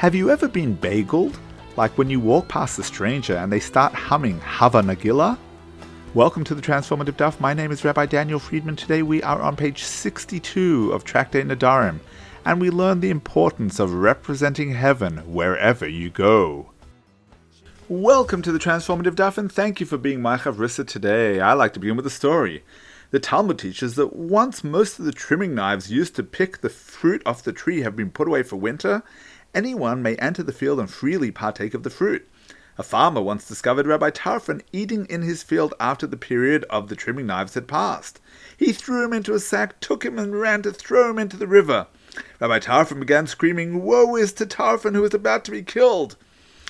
Have you ever been bageled? Like when you walk past a stranger and they start humming Hava Nagila? Welcome to the Transformative Daf. My name is Rabbi Daniel Friedman. Today we are on page 62 of Tractate Nedarim, and we learn the importance of representing heaven wherever you go. Welcome to the Transformative Daf, and thank you for being my Chavrusa today. I like to begin with a story. The Talmud teaches that once most of the trimming knives used to pick the fruit off the tree have been put away for winter, anyone may enter the field and freely partake of the fruit. A farmer once discovered Rabbi Tarfon eating in his field after the period of the trimming knives had passed. He threw him into a sack, took him, and ran to throw him into the river. Rabbi Tarfon began screaming, Woe is to Tarfon who is about to be killed!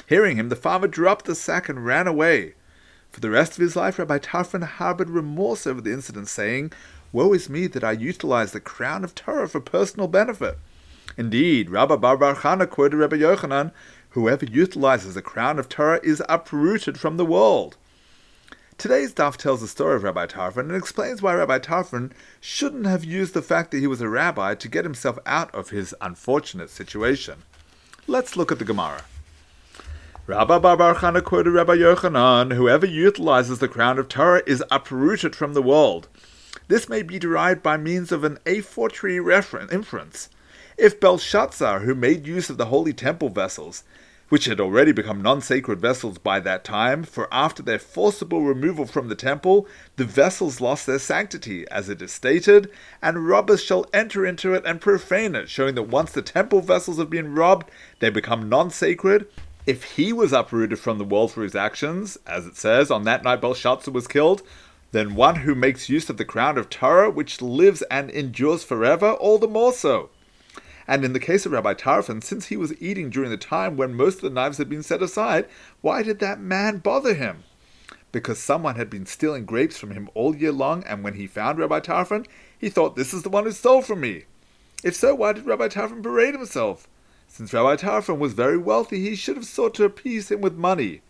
Hearing him, the farmer dropped the sack and ran away. For the rest of his life, Rabbi Tarfon harbored remorse over the incident, saying, Woe is me that I utilized the crown of Torah for personal benefit. Indeed, Rabbi Bar Chana quoted Rabbi Yochanan, Whoever utilizes the crown of Torah is uprooted from the world. Today's daf tells the story of Rabbi Tarfon and explains why Rabbi Tarfon shouldn't have used the fact that he was a rabbi to get himself out of his unfortunate situation. Let's look at the Gemara. Rabbi Bar Chana quoted Rabbi Yochanan, whoever utilizes the crown of Torah is uprooted from the world. This may be derived by means of an a fortiori reference inference. If Belshazzar, who made use of the holy temple vessels, which had already become non sacred vessels by that time, for after their forcible removal from the temple, the vessels lost their sanctity, as it is stated, and robbers shall enter into it and profane it, showing that once the temple vessels have been robbed, they become non sacred, if he was uprooted from the world for his actions, as it says, on that night Belshazzar was killed, then one who makes use of the crown of Torah, which lives and endures forever, all the more so. And in the case of Rabbi Tarfon, since he was eating during the time when most of the knives had been set aside, why did that man bother him? Because someone had been stealing grapes from him all year long, and when he found Rabbi Tarfon, he thought, This is the one who stole from me. If so, why did Rabbi Tarfon berate himself? Since Rabbi Tarfon was very wealthy, he should have sought to appease him with money.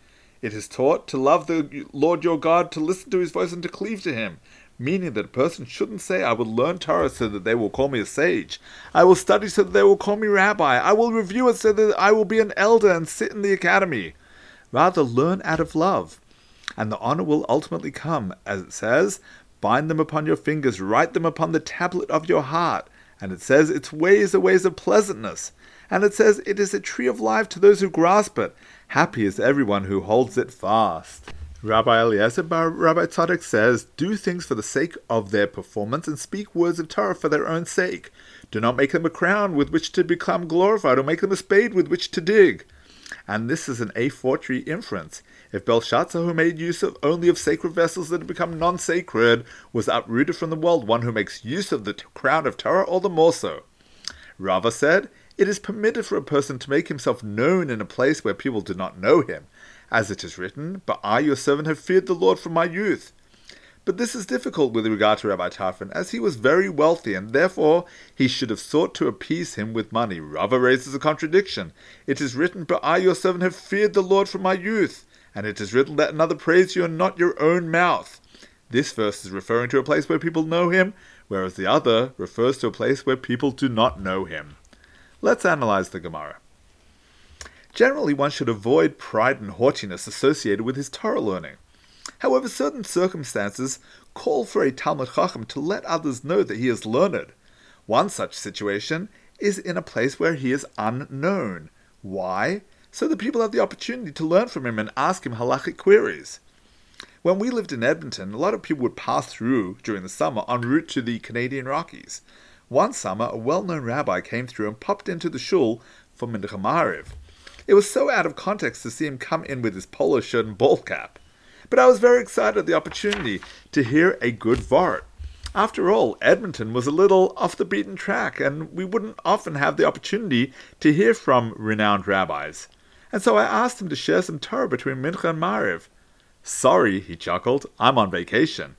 It is taught to love the Lord your God, to listen to his voice, and to cleave to him, meaning that a person shouldn't say, I will learn Torah so that they will call me a sage. I will study so that they will call me rabbi. I will review it so that I will be an elder and sit in the academy. Rather, learn out of love. And the honor will ultimately come, as it says, bind them upon your fingers, write them upon the tablet of your heart. And it says, its ways are ways of pleasantness and it says it is a tree of life to those who grasp it. Happy is everyone who holds it fast. Rabbi Eliezer Bar Rabbi Tzadok says, Do things for the sake of their performance and speak words of Torah for their own sake. Do not make them a crown with which to become glorified or make them a spade with which to dig. And this is an a fortiori inference. If Belshazzar, who made use of only of sacred vessels that had become non-sacred, was uprooted from the world, one who makes use of the crown of Torah, all the more so. Rava said, it is permitted for a person to make himself known in a place where people do not know him, as it is written, But I, your servant, have feared the Lord from my youth. But this is difficult with regard to Rabbi Tarfon, as he was very wealthy, and therefore he should have sought to appease him with money. Rava raises a contradiction. It is written, But I, your servant, have feared the Lord from my youth. And it is written, Let another praise you, and not your own mouth. This verse is referring to a place where people know him, whereas the other refers to a place where people do not know him. Let's analyze the Gemara. Generally, one should avoid pride and haughtiness associated with his Torah learning. However, certain circumstances call for a Talmud Chacham to let others know that he is learned. One such situation is in a place where he is unknown. Why? So that people have the opportunity to learn from him and ask him halachic queries. When we lived in Edmonton, a lot of people would pass through during the summer en route to the Canadian Rockies. One summer, a well-known rabbi came through and popped into the shul for Mincha Ma'ariv. It was so out of context to see him come in with his polo shirt and ball cap. But I was very excited at the opportunity to hear a good vart. After all, Edmonton was a little off the beaten track, and we wouldn't often have the opportunity to hear from renowned rabbis. And so I asked him to share some Torah between Mincha and Mariv. Sorry, he chuckled, I'm on vacation.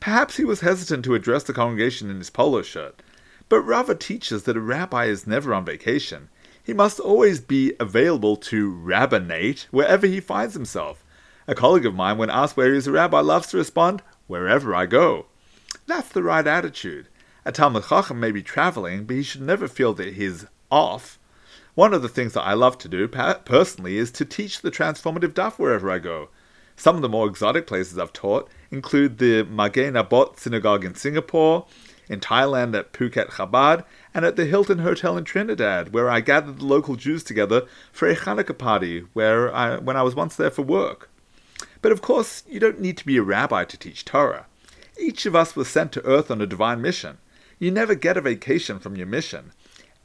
Perhaps he was hesitant to address the congregation in his polo shirt, but Rava teaches that a rabbi is never on vacation. He must always be available to rabbinate wherever he finds himself. A colleague of mine, when asked where he is a rabbi, loves to respond, Wherever I go. That's the right attitude. A Talmud Chacham may be traveling, but he should never feel that he's off. One of the things that I love to do personally is to teach the transformative daf wherever I go. Some of the more exotic places I've taught include the Magen Avot Synagogue in Singapore, in Thailand at Phuket Chabad, and at the Hilton Hotel in Trinidad, where I gathered the local Jews together for a Hanukkah party where I, when I was once there for work. But of course, you don't need to be a rabbi to teach Torah. Each of us was sent to earth on a divine mission. You never get a vacation from your mission.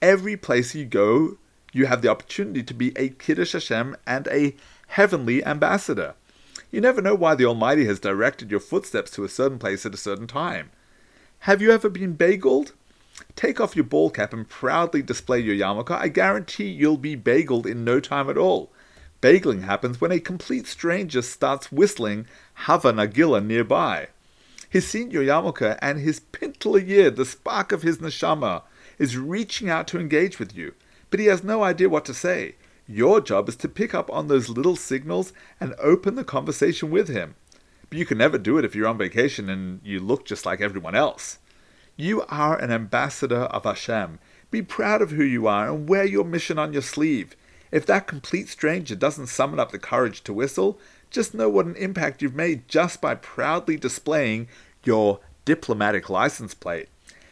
Every place you go, you have the opportunity to be a Kiddush Hashem and a heavenly ambassador. You never know why the Almighty has directed your footsteps to a certain place at a certain time. Have you ever been bageled? Take off your ball cap and proudly display your yarmulke. I guarantee you'll be bageled in no time at all. Bagling happens when a complete stranger starts whistling Hava Nagila nearby. He's seen your yarmulke and his pintele yid, the spark of his neshama, is reaching out to engage with you, but he has no idea what to say. Your job is to pick up on those little signals and open the conversation with him. You can never do it if you're on vacation and you look just like everyone else. You are an ambassador of Hashem. Be proud of who you are and wear your mission on your sleeve. If that complete stranger doesn't summon up the courage to whistle, just know what an impact you've made just by proudly displaying your diplomatic license plate.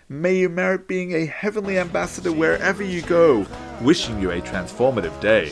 May you merit being a heavenly ambassador wherever you go. Wishing you a transformative day.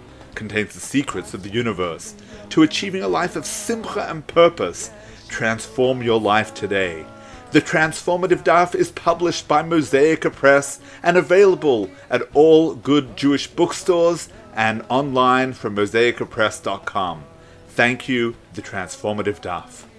contains the secrets of the universe to achieving a life of simcha and purpose. Transform your life today. The Transformative Daf is published by Mosaica Press and available at all good Jewish bookstores and online from mosaicapress.com. Thank you, The Transformative Daf.